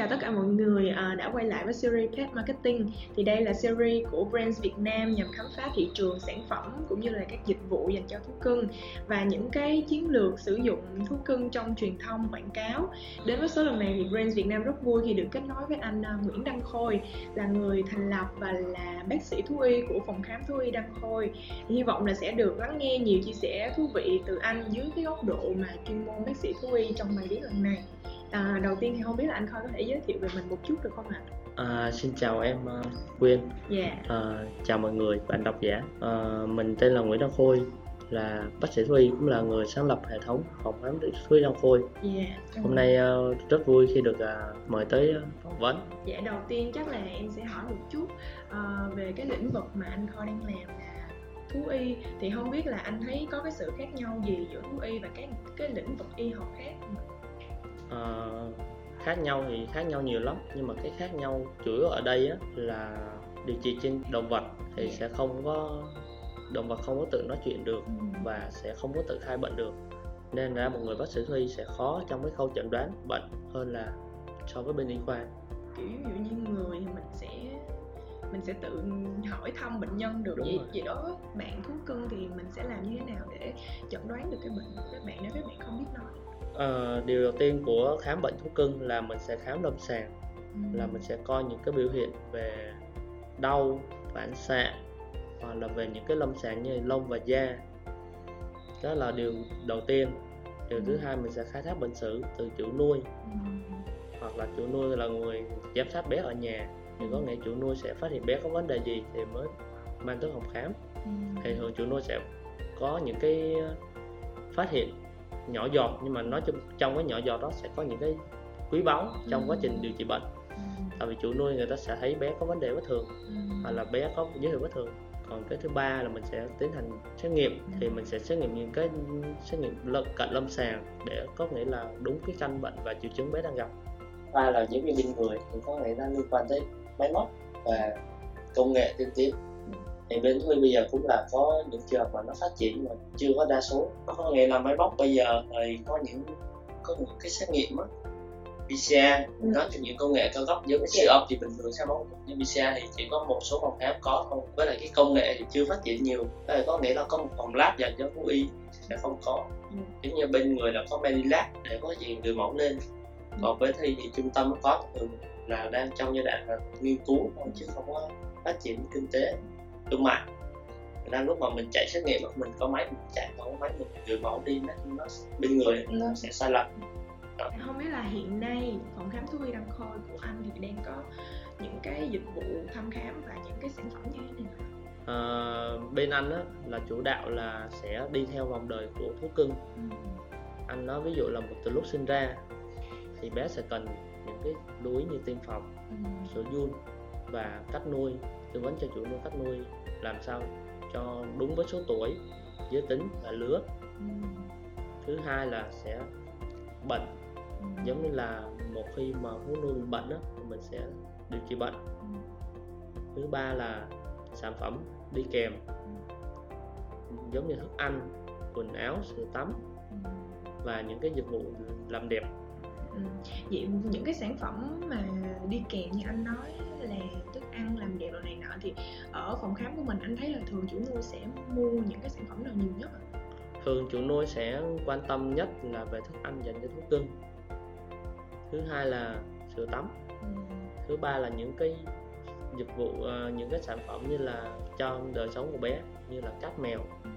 chào tất cả mọi người ờ, đã quay lại với series Pet Marketing. Thì đây là series của Brands Việt Nam nhằm khám phá thị trường sản phẩm cũng như là các dịch vụ dành cho thú cưng. Và những cái chiến lược sử dụng thú cưng trong truyền thông, quảng cáo. Đến với số lần này thì Brands Việt Nam rất vui khi được kết nối với anh ờ, Nguyễn Đăng Khôi, là người thành lập và là bác sĩ thú y của phòng khám thú y Đăng Khôi. Thì hy vọng là sẽ được lắng nghe nhiều chia sẻ thú vị từ anh dưới cái góc độ mà chuyên môn bác sĩ thú y trong bài viết lần này. À, đầu tiên thì không biết là anh Khôi có thể giới thiệu về mình một chút được không ạ? À, xin chào em uh, Quyên. Dạ. Yeah. À, chào mọi người, bạn độc giả. À, mình tên là Nguyễn Đăng Khôi, là bác sĩ thú y cũng là người sáng lập hệ thống phòng khám thú y Đăng Khôi. Yeah. Hôm nay uh, rất vui khi được uh, mời tới phỏng vấn. Dạ đầu tiên chắc là em sẽ hỏi một chút uh, về cái lĩnh vực mà anh Khôi đang làm là thú y thì không biết là anh thấy có cái sự khác nhau gì giữa thú y và các cái lĩnh vực y học khác? Uh, khác nhau thì khác nhau nhiều lắm nhưng mà cái khác nhau chủ yếu ở đây á, là điều trị trên động vật thì yeah. Dạ. sẽ không có động vật không có tự nói chuyện được ừ. và sẽ không có tự khai bệnh được nên ra một người bác sĩ thú y sẽ khó trong cái khâu chẩn đoán bệnh hơn là so với bên y khoa kiểu ví dụ như người thì mình sẽ mình sẽ tự hỏi thăm bệnh nhân được Đúng vậy rồi. vậy đó bạn thú cưng thì mình sẽ làm như thế nào để chẩn đoán được cái bệnh của các bạn nếu các bạn không biết nói uh, điều đầu tiên của khám bệnh thú cưng là mình sẽ khám lâm sàng ừ. là mình sẽ coi những cái biểu hiện về đau phản xạ hoặc là về những cái lâm sàng như lông và da đó là điều đầu tiên điều ừ. thứ hai mình sẽ khai thác bệnh sử từ chủ nuôi ừ. hoặc là chủ nuôi là người giám sát bé ở nhà thì có nghĩa chủ nuôi sẽ phát hiện bé có vấn đề gì thì mới mang tới phòng khám ừ. thì thường chủ nuôi sẽ có những cái phát hiện nhỏ giọt nhưng mà nói chung trong cái nhỏ giọt đó sẽ có những cái quý báu trong quá trình điều trị bệnh. Ừ. tại vì chủ nuôi người ta sẽ thấy bé có vấn đề bất thường ừ. hoặc là bé có dấu hiệu bất thường. Còn cái thứ ba là mình sẽ tiến hành xét nghiệm thì mình sẽ xét nghiệm những cái xét nghiệm cận lâm sàng để có nghĩa là đúng cái căn bệnh và triệu chứng bé đang gặp. Ba là giống như bên người thì có nghĩa là liên quan tới máy móc và công nghệ tiên tiến thì bên Thuy bây giờ cũng là có những trường mà nó phát triển mà chưa có đa số. Có nghĩa là máy móc bây giờ thì có những có những cái xét nghiệm á PCR ừ. cho những công nghệ cao cấp giống siêu âm thì bình thường sao máu nhưng PCR thì chỉ có một số phòng khám có không. Với lại cái công nghệ thì chưa phát triển nhiều. Đó có nghĩa là có một phòng lab dành cho thú y sẽ không có. Ừ. giống như bên người là có Medilab để có gì gửi mẫu lên. Ừ. còn với thi thì trung tâm có thường là đang trong giai đoạn là nghiên cứu chứ không có phát triển kinh tế thương mại nên lúc mà mình chạy xét nghiệm mình có máy mình chạy có máy mình gửi mẫu đi nó, nó bên người nó sẽ sai lầm đó. không biết là hiện nay phòng khám thú y đăng khôi của anh thì đang có những cái dịch vụ thăm khám và những cái sản phẩm như thế nào à, bên anh á, là chủ đạo là sẽ đi theo vòng đời của thú cưng ừ. anh nói ví dụ là một từ lúc sinh ra thì bé sẽ cần những cái ý như tiêm phòng ừ. sữa giun và cách nuôi tư vấn cho chủ nuôi cách nuôi làm sao cho đúng với số tuổi giới tính và lứa ừ. thứ hai là sẽ bệnh ừ. giống như là một khi mà thú nuôi bị bệnh đó, thì mình sẽ điều trị bệnh ừ. thứ ba là sản phẩm đi kèm ừ. giống như thức ăn quần áo sữa tắm ừ. và những cái dịch vụ làm đẹp ừ. vậy những cái sản phẩm mà đi kèm như anh nói là thì ở phòng khám của mình anh thấy là thường chủ nuôi sẽ mua những cái sản phẩm nào nhiều nhất thường chủ nuôi sẽ quan tâm nhất là về thức ăn dành cho thú cưng. Thứ hai là sữa tắm. Ừ. thứ ba là những cái dịch vụ uh, những cái sản phẩm như là cho đời sống của bé như là cát mèo. Ừ.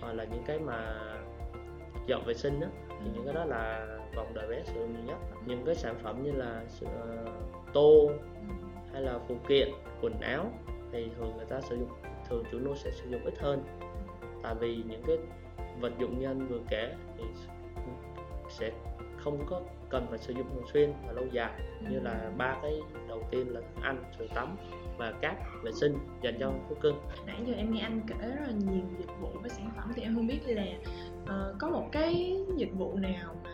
hoặc là những cái mà dọn vệ sinh đó thì những cái đó là vòng đời bé sử dụng nhiều nhất. Những cái sản phẩm như là sữa tô hay là phụ kiện quần áo thì thường người ta sử dụng thường chủ nuôi sẽ sử dụng ít hơn. Tại vì những cái vật dụng như anh vừa kể thì sẽ không có cần phải sử dụng thường xuyên và lâu dài. Như là ba cái đầu tiên là thức ăn sữa tắm và cát vệ sinh dành cho thú cưng. Nãy giờ em nghe anh kể rất là nhiều dịch vụ với sản phẩm thì em không biết là uh, có một cái dịch vụ nào mà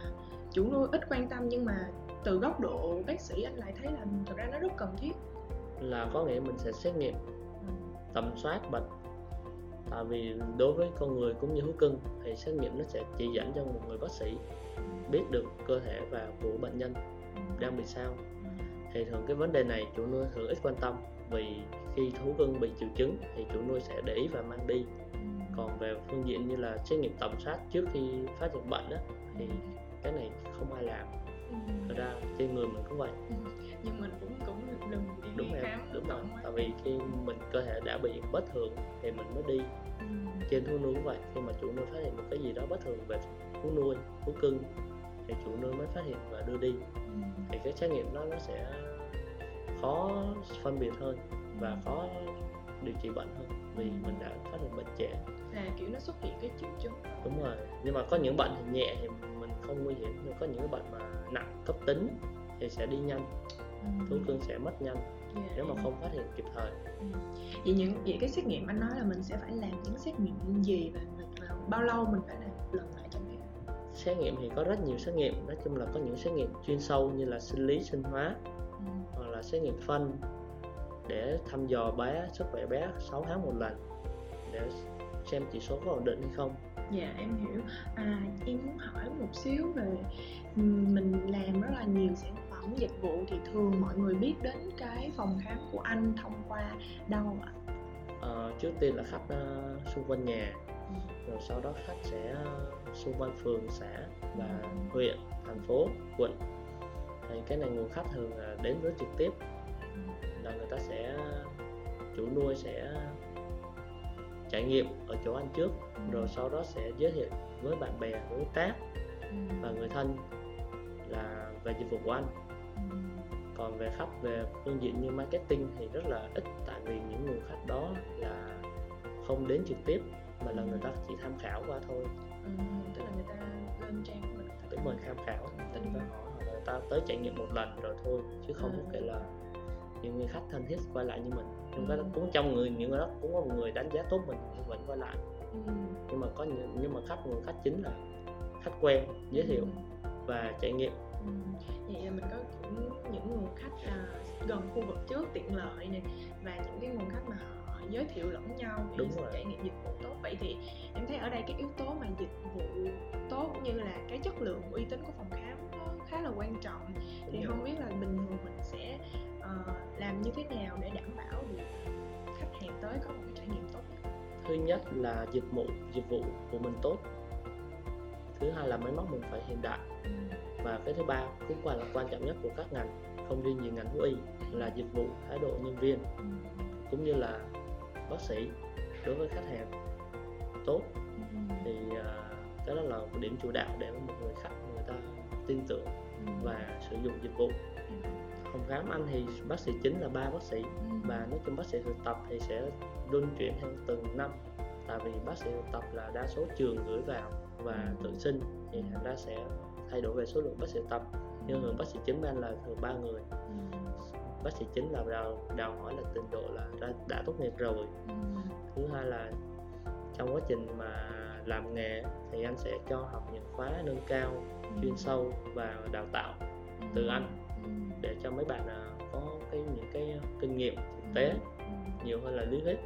chủ nuôi ít quan tâm nhưng mà từ góc độ bác sĩ anh lại thấy là thực ra nó rất cần thiết. Là có nghĩa mình sẽ xét nghiệm ừ. tầm soát bệnh. Tại vì đối với con người cũng như thú cưng thì xét nghiệm nó sẽ chỉ dẫn cho một người bác sĩ biết được cơ thể và của bệnh nhân đang bị sao. Thì thường cái vấn đề này chủ nuôi thường ít quan tâm vì khi thú cưng bị triệu chứng thì chủ nuôi sẽ để ý và mang đi. Còn về phương diện như là xét nghiệm tầm soát trước khi phát hiện bệnh á thì cái này không ai làm thật ra trên người mình cũng vậy. Nhưng mình cũng cũng đừng đi đúng khám em đúng rồi. tại vì khi mình cơ thể đã bị bất thường thì mình mới đi Ừ. trên thú nuôi cũng vậy. Khi mà chủ nuôi phát hiện một cái gì đó bất thường về thú nuôi thú cưng thì chủ nuôi mới phát hiện và đưa đi. Ừ. thì cái xét nghiệm đó nó sẽ khó phân biệt hơn và khó điều trị bệnh hơn vì mình đã phát hiện bệnh trễ là kiểu nó xuất hiện cái triệu chứng. Đúng rồi. Nhưng mà có những bệnh thì nhẹ thì mình không nguy hiểm nhưng có những cái bệnh mà nặng cấp tính thì sẽ đi nhanh. Thú cưng sẽ mất nhanh Dạ, nếu mà em- không phát hiện kịp thời. Vậy những vậy cái xét nghiệm anh nói là mình sẽ phải làm những xét nghiệm gì và, và bao lâu mình phải làm một lần lại trong cái xét nghiệm thì có rất nhiều xét nghiệm nói chung là có những xét nghiệm chuyên sâu như là sinh lý sinh hóa ừ. hoặc là xét nghiệm phân để thăm dò bé sức khỏe bé 6 tháng một lần để xem chỉ số có ổn định hay không dạ em hiểu. À em muốn hỏi một xíu về ừm, mình làm rất là nhiều sản phẩm dịch vụ thì thường mọi người biết đến cái phòng khám của anh thông qua đâu ạ? Ờ, trước tiên là khách ờ, xung quanh nhà. Rồi sau đó khách sẽ ờ, xung quanh phường xã và huyện thành phố quận. Thì cái này nguồn khách thường là đến với trực tiếp. Là người ta sẽ chủ nuôi sẽ trải nghiệm ở chỗ anh trước rồi sau đó sẽ giới thiệu với bạn bè đối tác và người thân là về dịch vụ của anh. Còn về khách về phương diện như marketing thì rất là ít tại vì những nguồn khách đó là không đến trực tiếp mà là người ta chỉ tham khảo qua thôi. Ừ, tức là người ta lên trang của mình. Người đúng rồi tham khảo. Người ta hỏi hoặc là người ta tới trải nghiệm một lần rồi thôi chứ không có kể là những người khách thân thiết quay lại như mình. Nhưng đó cũng trong người những người đó cũng có một người đánh giá tốt mình nhưng vẫn quay lại. Ừ. nhưng mà có những nhưng mà khách nguồn khách chính là khách quen giới thiệu và trải nghiệm. Ừ. vậy là mình có kiểu những nguồn khách là gần khu vực trước tiện lợi này và những cái nguồn khách mà họ giới thiệu lẫn nhau để Đúng rồi. trải nghiệm dịch vụ tốt. Vậy thì em thấy ở đây cái yếu tố mà dịch vụ tốt cũng như là cái chất lượng uy tín của phòng khám nó khá là quan trọng. Thì không biết là bình thường mình sẽ ờ, làm như thế nào để đảm bảo được khách hàng tới có một cái trải nghiệm tốt nhất thứ nhất là dịch vụ dịch vụ của mình tốt thứ hai là máy móc mình phải hiện đại ừ. và cái thứ ba cũng quả là quan trọng nhất của các ngành không riêng gì ngành thú y là dịch vụ thái độ nhân viên Ừ. cũng như là bác sĩ đối với khách hàng tốt Ừ. thì à, cái đó là một điểm chủ đạo để một người khách người ta tin tưởng Ừ. và sử dụng dịch vụ phòng khám anh thì bác sĩ chính là ba bác sĩ. Ừ. và nói chung bác sĩ thực tập thì sẽ luân chuyển theo từng năm. Tại vì bác sĩ thực tập là đa số trường gửi vào và tự sinh thì thành ra sẽ thay đổi về số lượng bác sĩ tập. Nhưng thường bác sĩ chính anh là thường ba người. Ừ. bác sĩ chính là đào đào hỏi là trình độ là đã, đã tốt nghiệp rồi. Ừ. thứ hai là trong quá trình mà làm nghề thì anh sẽ cho học những khóa nâng cao chuyên sâu và đào tạo từ anh. Ừ. để cho mấy bạn à, có cái những cái kinh nghiệm thực tế Ừ. nhiều hơn là lý thuyết.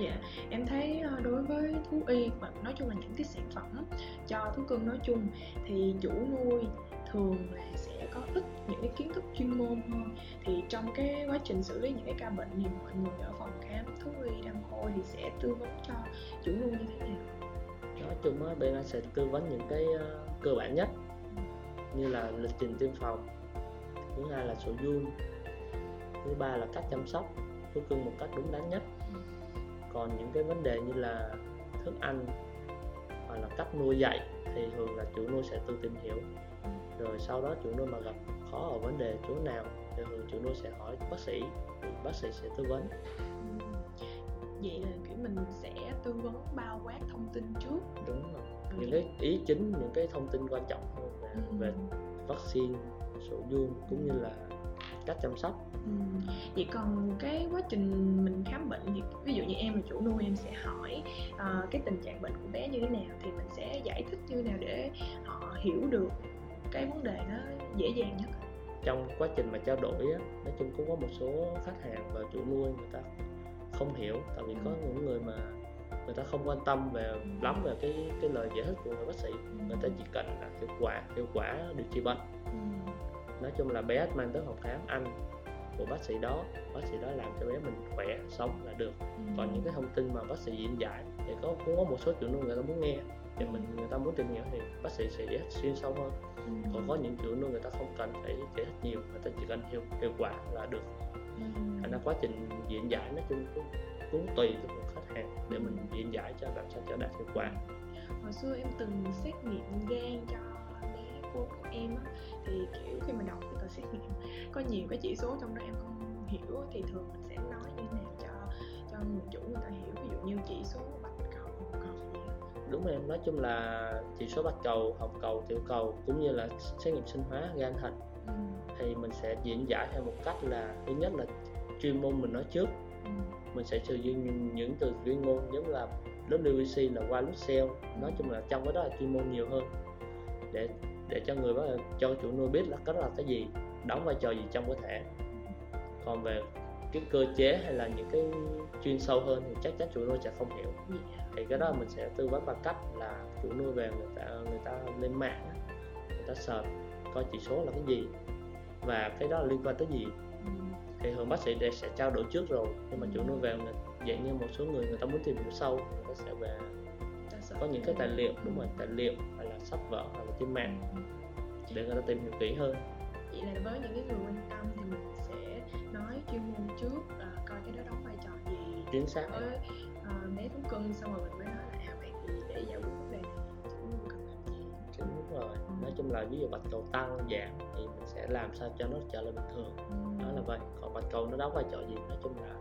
Dạ, em thấy ờ, đối với thú y và nói chung là những cái sản phẩm cho thú cưng nói chung thì chủ nuôi thường là sẽ có ít những cái kiến thức chuyên môn hơn. Thì trong cái quá trình xử lý những cái ca bệnh thì mọi người ở phòng khám thú y đăng khôi thì sẽ tư vấn cho chủ nuôi như thế nào? Nói chung á bên anh sẽ tư vấn những cái cơ bản nhất như là lịch trình tiêm phòng thứ hai là sổ giun thứ ba là cách chăm sóc. Thú cưng một cách đúng đắn nhất. Còn những cái vấn đề như là thức ăn hoặc là cách nuôi dạy thì thường là chủ nuôi sẽ tự tìm hiểu. Rồi sau đó chủ nuôi mà gặp khó ở vấn đề chỗ nào thì thường chủ nuôi sẽ hỏi bác sĩ bác sĩ sẽ tư vấn. Ừ. vậy là kiểu mình sẽ tư vấn bao quát thông tin trước. Đúng rồi. Những cái ý chính những cái thông tin quan trọng hơn Ừ. về vaccine sổ giun cũng như là cách chăm sóc Ừ. Vậy còn cái quá trình mình khám bệnh thì ví dụ như em là chủ nuôi em sẽ hỏi ờ, cái tình trạng bệnh của bé như thế nào thì mình sẽ giải thích như thế nào để họ hiểu được cái vấn đề nó dễ dàng nhất. trong quá trình mà trao đổi á, nói chung cũng có một số khách hàng và chủ nuôi người ta không hiểu tại vì có những người mà người ta không quan tâm về lắm về cái cái lời giải thích của người bác sĩ người ta chỉ cần là hiệu quả hiệu quả điều trị bệnh Ừ. nói chung là bé mang tới phòng khám ăn của bác sĩ đó bác sĩ đó làm cho bé mình khỏe sống là được. Còn những cái thông tin mà bác sĩ diễn giải thì có cũng có một số chuyện người ta muốn nghe. Thì mình người ta muốn tìm hiểu thì bác sĩ sẽ giải thích xuyên sâu hơn. Còn có những chuyện nuôi người ta không cần phải giải thích nhiều người ta chỉ cần hiệu hiệu quả là được. Thành ra quá trình diễn giải nói chung cũng, cũng tùy vào khách hàng để mình diễn giải cho làm sao cho đạt hiệu quả. Hồi xưa em từng xét nghiệm gan cho của, em á thì kiểu khi mà đọc cái tờ xét nghiệm có nhiều cái chỉ số trong đó em không hiểu thì thường mình sẽ nói như thế nào cho cho người chủ người ta hiểu. Ví dụ như chỉ số bạch cầu hồng cầu gì á. Đúng em nói chung là chỉ số bạch cầu hồng cầu tiểu cầu cũng như là xét nghiệm sinh hóa gan thận ừ. thì mình sẽ diễn giải theo một cách là thứ nhất là chuyên môn mình nói trước. Ừ. mình sẽ sử dụng những, những từ chuyên môn giống là WBC là white blood cell. Nói chung là trong cái đó là chuyên môn nhiều hơn để để cho người cho chủ nuôi biết là cái đó là cái gì đóng vai trò gì trong cơ thể còn về cái cơ chế hay là những cái chuyên sâu hơn thì chắc chắn chủ nuôi sẽ không hiểu Dạ. thì cái đó mình sẽ tư vấn bằng cách là chủ nuôi về người ta người ta lên mạng người ta search coi chỉ số là cái gì và cái đó liên quan tới gì Ừ. thì thường bác sĩ sẽ trao đổi trước rồi nhưng mà chủ nuôi về dạng như một số người người ta muốn tìm hiểu sâu người ta sẽ về Có những cái tài liệu đúng rồi tài liệu hay là sách vở hoặc là trên mạng để người ta tìm hiểu kỹ hơn. Vậy là với những cái người quan tâm thì mình sẽ nói chuyên môn trước à, coi cái đó đóng vai trò gì. Chính xác. Với à, bé thú cưng xong rồi mình mới nói là à vậy thì để giải quyết vấn đề này thì chúng mình cần làm gì? Chính rồi. Nói chung là ví dụ bạch cầu tăng giảm thì mình sẽ làm sao cho nó trở lại bình thường. Ừ. đó là vậy. Còn bạch cầu nó đóng vai trò gì? Nói chung là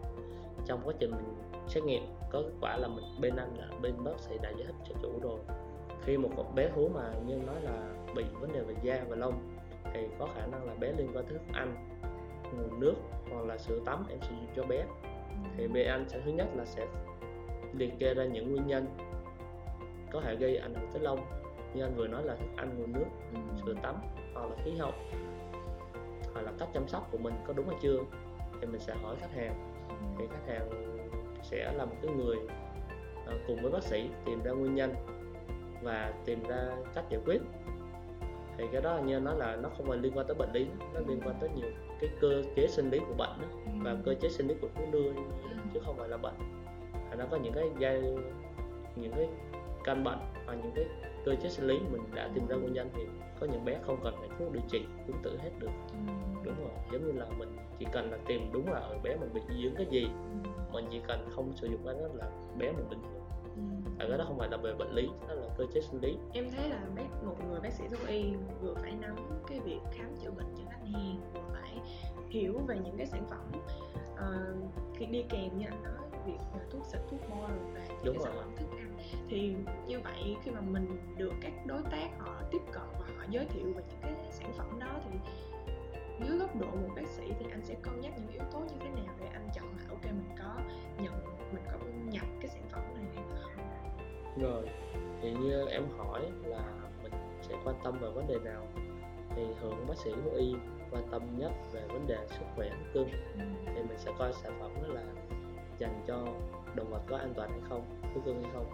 trong quá trình mình xét nghiệm có kết quả là mình bên anh là bên bác sĩ đã giải thích cho chủ rồi. Khi một bé thú mà như nói là bị vấn đề về da và lông thì có khả năng là bé liên quan thức ăn nguồn nước hoặc là sữa tắm em sử dụng cho bé. Thì bên anh sẽ thứ nhất là sẽ liệt kê ra những nguyên nhân có thể gây ảnh hưởng tới lông. Như anh vừa nói là thức ăn nguồn nước Ừ. sữa tắm hoặc là khí hậu hoặc là cách chăm sóc của mình có đúng hay chưa thì mình sẽ hỏi khách hàng thì khách hàng sẽ là một cái người ờ, cùng với bác sĩ tìm ra nguyên nhân và tìm ra cách giải quyết. Thì cái đó như nói là nó không phải liên quan tới bệnh lý nó liên quan tới nhiều cái cơ chế sinh lý của bệnh đó, Ừ. và cơ chế sinh lý của thú nuôi chứ không phải là bệnh. Nó có những cái giai những cái căn bệnh và những cái cơ chế sinh lý mình đã tìm ra nguyên nhân thì có những bé không cần phải thuốc điều trị cũng tự hết được Ừ. đúng rồi giống như là mình chỉ cần là tìm đúng là ở bé mình bị dưỡng cái gì Ừ. mình chỉ cần không sử dụng cái đó là bé mình bình thường Ừ. ở cái đó không phải là về bệnh lý đó là cơ chế sinh lý em thấy là bác một người bác sĩ thú y vừa phải nắm cái việc khám chữa bệnh cho khách hàng vừa phải hiểu về những cái sản phẩm ờ, khi đi kèm như anh nói việc thuốc xịt thuốc bôi và những Đúng cái sản rồi. phẩm thức ăn thì như vậy khi mà mình được các đối tác họ tiếp cận và họ giới thiệu về những cái sản phẩm đó thì dưới góc độ một bác sĩ thì anh sẽ cân nhắc những yếu tố như thế nào để anh chọn là ok mình có nhận mình có nhập cái sản phẩm này hay không rồi thì như em hỏi là mình sẽ quan tâm về vấn đề nào thì thường bác sĩ thú y quan tâm nhất về vấn đề sức khỏe thú cưng Ừ. thì mình sẽ coi sản phẩm đó là dành cho động vật có an toàn hay không thú cưng hay không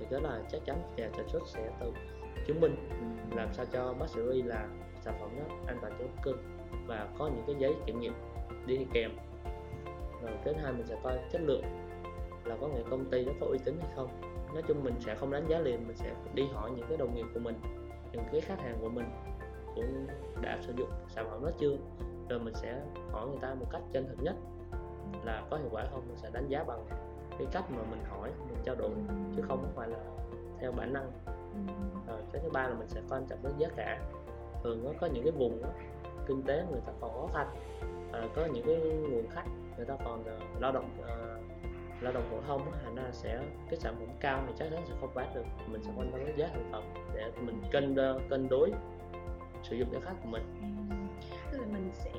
thì đó là chắc chắn nhà sản xuất sẽ tự chứng minh Ừ. làm sao cho bác sĩ thú y là sản phẩm đó an toàn cho thú cưng và có những cái giấy kiểm nghiệm đi kèm. Rồi thứ hai mình sẽ coi chất lượng là có người công ty đó có uy tín hay không. Nói chung mình sẽ không đánh giá liền mình sẽ đi hỏi những cái đồng nghiệp của mình những cái khách hàng của mình cũng đã sử dụng sản phẩm đó chưa rồi mình sẽ hỏi người ta một cách chân thực nhất là có hiệu quả không mình sẽ đánh giá bằng cái cách mà mình hỏi mình trao đổi chứ không phải là theo bản năng. Ừ. rồi cái thứ ba là mình sẽ quan trọng đến giá cả. Thường nó có những cái vùng á, kinh tế người ta còn khó khăn à, có những cái nguồn khách người ta còn ờ, lao động ờ, lao động phổ thông thành ra sẽ cái sản phẩm cao thì chắc chắn sẽ không bán được. Mình sẽ quan tâm đến giá sản phẩm để mình cân đo- cân đối sử dụng cho khách của mình. Ừm, tức là mình sẽ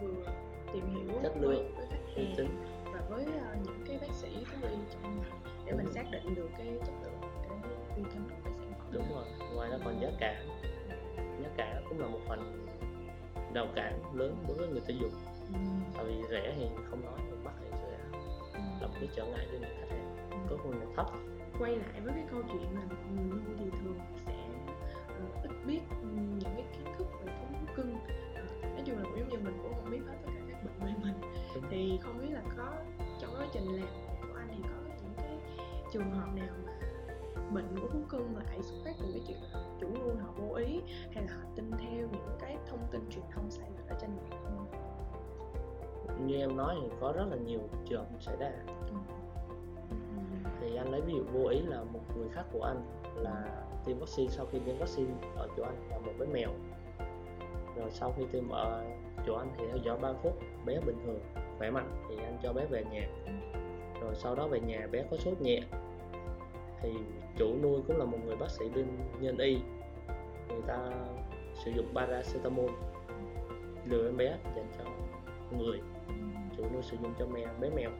vừa tìm hiểu Chất lượng, với uy tín và với ờ, những cái bác sĩ thú y trong ngành để mình xác định được cái chất lượng cái uy tín của cái sản phẩm đúng rồi ngoài ra còn giá cả. Giá cả cũng là một phần rào cản lớn đối với người tiêu dùng. Ừm, tại vì rẻ thì không nói nhưng mắc thì sẽ là một cái trở ngại cho những khách hàng. Có thu nhập thấp? Quay lại với cái câu chuyện là người nuôi thì thường sẽ ờ, ít biết trình làm của anh thì có những cái trường hợp nào mà bệnh của thú cưng lại xuất phát từ cái chuyện chủ nuôi họ vô ý hay là họ tin theo những cái thông tin truyền thông sai lệch ở trên mạng không? như em nói thì có rất là nhiều trường xảy ra Ừ. thì anh lấy ví dụ vô ý là một người khác của anh là tiêm vaccine sau khi tiêm vaccine ở chỗ anh là một bé mèo rồi sau khi tiêm ở chỗ anh thì theo dõi 3 phút bé bình thường khỏe mạnh thì anh cho bé về nhà. Rồi sau đó về nhà bé có sốt nhẹ. Thì chủ nuôi cũng là một người bác sĩ bên nhân y. Người ta sử dụng paracetamol lừa em bé dành cho người chủ nuôi sử dụng cho mèo bé mèo.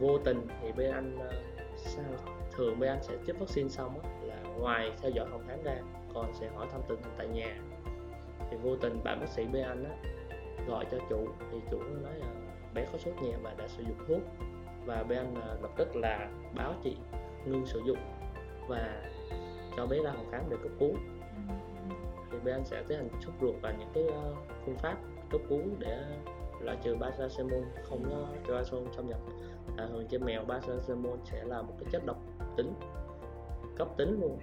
Vô tình thì bên anh ờ, sao thường bên anh sẽ chích vaccine xong á, là ngoài theo dõi phòng khám ra còn sẽ hỏi thăm tình hình tại nhà. Thì vô tình bạn bác sĩ bên anh á, gọi cho chủ. Thì chủ nói là bé có sốt nhẹ và đã sử dụng thuốc. Và bên à, lập tức là báo chị ngưng sử dụng và cho bé ra phòng khám để cấp cứu. Thì bên sẽ tiến hành xúc ruột và những cái à, phương pháp cấp cứu để loại trừ paracetamol không có paracetamol xâm nhập. À, thường trên mèo paracetamol sẽ là một cái chất độc tính cấp tính luôn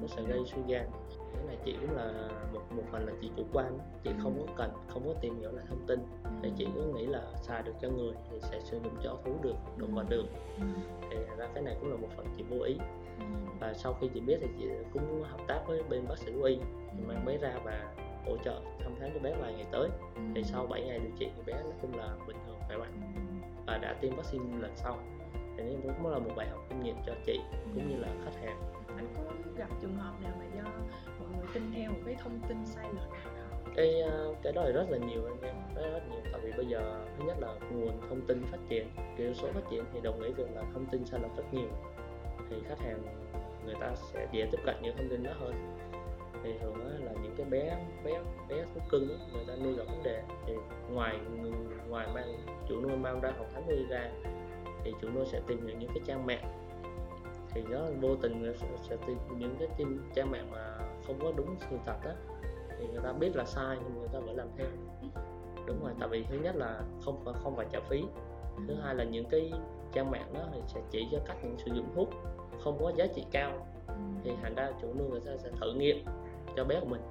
nó sẽ gây suy gan cái này chị cũng là một một phần là chị chủ quan chị không có cần không có tìm hiểu lại thông tin. Thì chị cứ nghĩ là xài được cho người thì sẽ sử dụng cho thú được động vật được. Thì thật ra cái này cũng là một phần chị vô ý. Và sau khi chị biết thì chị cũng hợp tác với bên bác sĩ thú y mang bé ra và hỗ trợ thăm khám cho bé vài ngày tới. Thì sau 7 ngày điều trị thì bé nói chung là bình thường khỏe mạnh. Và đã tiêm vaccine lần sau thì đây cũng là một bài học kinh nghiệm cho chị cũng như là khách hàng. Anh có gặp trường hợp nào mà do mọi người tin theo một cái thông tin sai lệch nào đó cái ờ, cái đó thì rất là nhiều anh em rất, rất nhiều. Tại vì bây giờ thứ nhất là nguồn thông tin phát triển thuật số phát triển thì đồng ý việc là thông tin sai lệch rất nhiều. Thì khách hàng người ta sẽ dễ tiếp cận những thông tin đó hơn. Thì thường là những cái bé bé bé thú cưng á, người ta nuôi gặp vấn đề. Thì ngoài ngoài mang chủ nuôi mang ra phòng khám nuôi ra thì chủ nuôi sẽ tìm hiểu những cái trang mạng. Thì đó vô tình sẽ, sẽ tìm những cái tin trang mạng mà không có đúng sự thật á thì người ta biết là sai nhưng người ta vẫn làm theo. Đúng rồi tại vì thứ nhất là không phải không phải trả phí. Thứ hai là những cái trang mạng đó thì sẽ chỉ cho cách những sử dụng thuốc không có giá trị cao. Thì thành ra chủ nuôi người ta sẽ thử nghiệm cho bé của mình.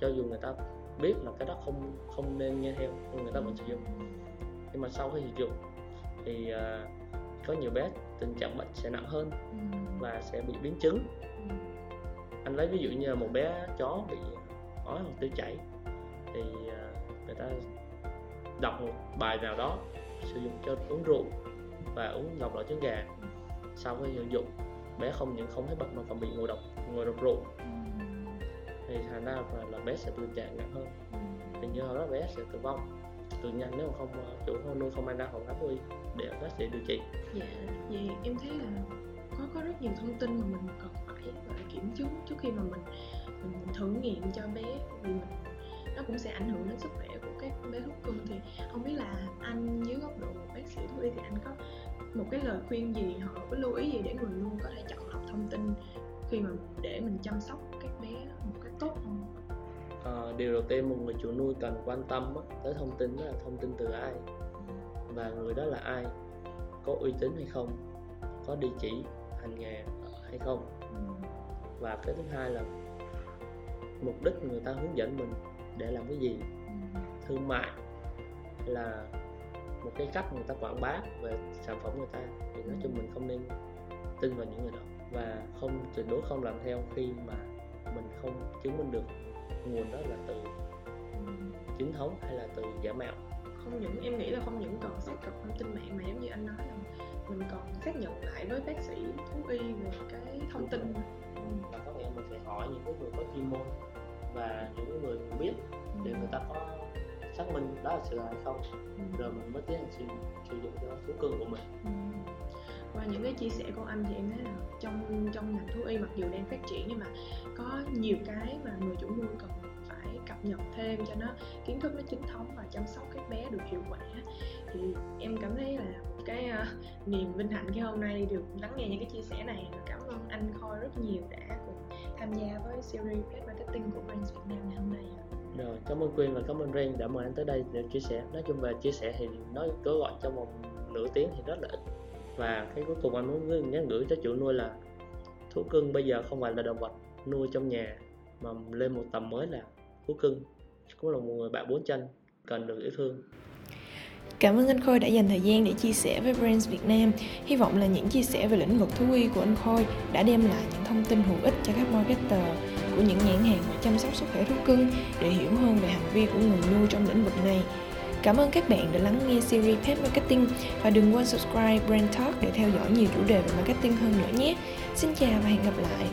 Cho dù người ta biết là cái đó không không nên nghe theo nhưng người ta vẫn sử dụng. Nhưng mà sau khi sử dụng thì à, có nhiều bé tình trạng bệnh sẽ nặng hơn và sẽ bị biến chứng. Anh lấy ví dụ như một bé chó bị ói hoặc tiêu chảy thì à, người ta đọc một bài nào đó sử dụng cho uống rượu và uống độc loại trứng gà. Sau khi sử dụng bé không những không thấy bệnh mà còn bị ngộ độc ngộ độc rượu. Thì thành ra là, là bé sẽ tình trạng nặng hơn. Thì như đó bé sẽ tử vong thường nhanh nếu mà không ờ, chủ nuôi không mang ra phòng áp thú để bác sĩ điều trị. Dạ vì em thấy là có có rất nhiều thông tin mà mình cần phải gọi là kiểm chứng trước khi mà mình mình, mình thử nghiệm cho bé vì mình nó cũng sẽ ảnh hưởng đến sức khỏe của các bé thú cưng thì không biết là anh dưới góc độ một bác sĩ thú y thì anh có một cái lời khuyên gì hoặc là cái lưu ý gì để người nuôi có thể chọn lọc thông tin khi mà để mình chăm sóc các bé? Điều đầu tiên một người chủ nuôi cần quan tâm tới thông tin đó là thông tin từ ai và người đó là ai, có uy tín hay không, có địa chỉ, hành nghề hay không. Và cái thứ hai là mục đích người ta hướng dẫn mình để làm cái gì. Thương mại hay là một cái cách người ta quảng bá về sản phẩm người ta, thì nói chung mình không nên tin vào những người đó và không tuyệt đối không làm theo khi mà mình không chứng minh được nguồn đó là từ chính thống hay là từ giả mạo không những em nghĩ là không những cần xác thực thông tin mạng mà giống như anh nói là mình còn xác nhận lại với bác sĩ thú y về cái thông tin Ừ. là có nghĩa mình phải hỏi những cái người có chuyên môn và những người biết để người ta có xác minh đó là sự hay không rồi mình mới tiến hành sử, sử dụng cho thú cưng của mình Ừ những cái chia sẻ của anh thì em thấy là trong trong ngành thú y mặc dù đang phát triển nhưng mà có nhiều cái mà người chủ nuôi cần phải cập nhật thêm cho nó kiến thức nó chính thống và chăm sóc các bé được hiệu quả. Thì em cảm thấy là cái uh, niềm vinh hạnh khi hôm nay được lắng nghe những cái chia sẻ này và cảm ơn anh Khôi rất nhiều đã cùng tham gia với series Pet Marketing của Brands Việt Nam ngày hôm nay ạ. rồi cảm ơn Quyên và cảm ơn Ren đã mời anh tới đây để chia sẻ. Nói chung về chia sẻ thì nói cứ gọi trong vòng nửa tiếng thì rất là ít và cái cuối cùng anh muốn nhắn gửi cho chủ nuôi là, thú cưng bây giờ không phải là động vật nuôi trong nhà, mà lên một tầm mới là thú cưng cũng là một người bạn bốn chân, cần được yêu thương Cảm ơn anh Khôi đã dành thời gian để chia sẻ với Brands Việt Nam. Hy vọng là những chia sẻ về lĩnh vực thú y của anh Khôi đã đem lại những thông tin hữu ích cho các marketer của những nhãn hàng về chăm sóc sức khỏe thú cưng để hiểu hơn về hành vi của người nuôi trong lĩnh vực này. Cảm ơn các bạn đã lắng nghe series Pet Marketing và đừng quên subscribe Brand Talk để theo dõi nhiều chủ đề về marketing hơn nữa nhé. Xin chào và hẹn gặp lại.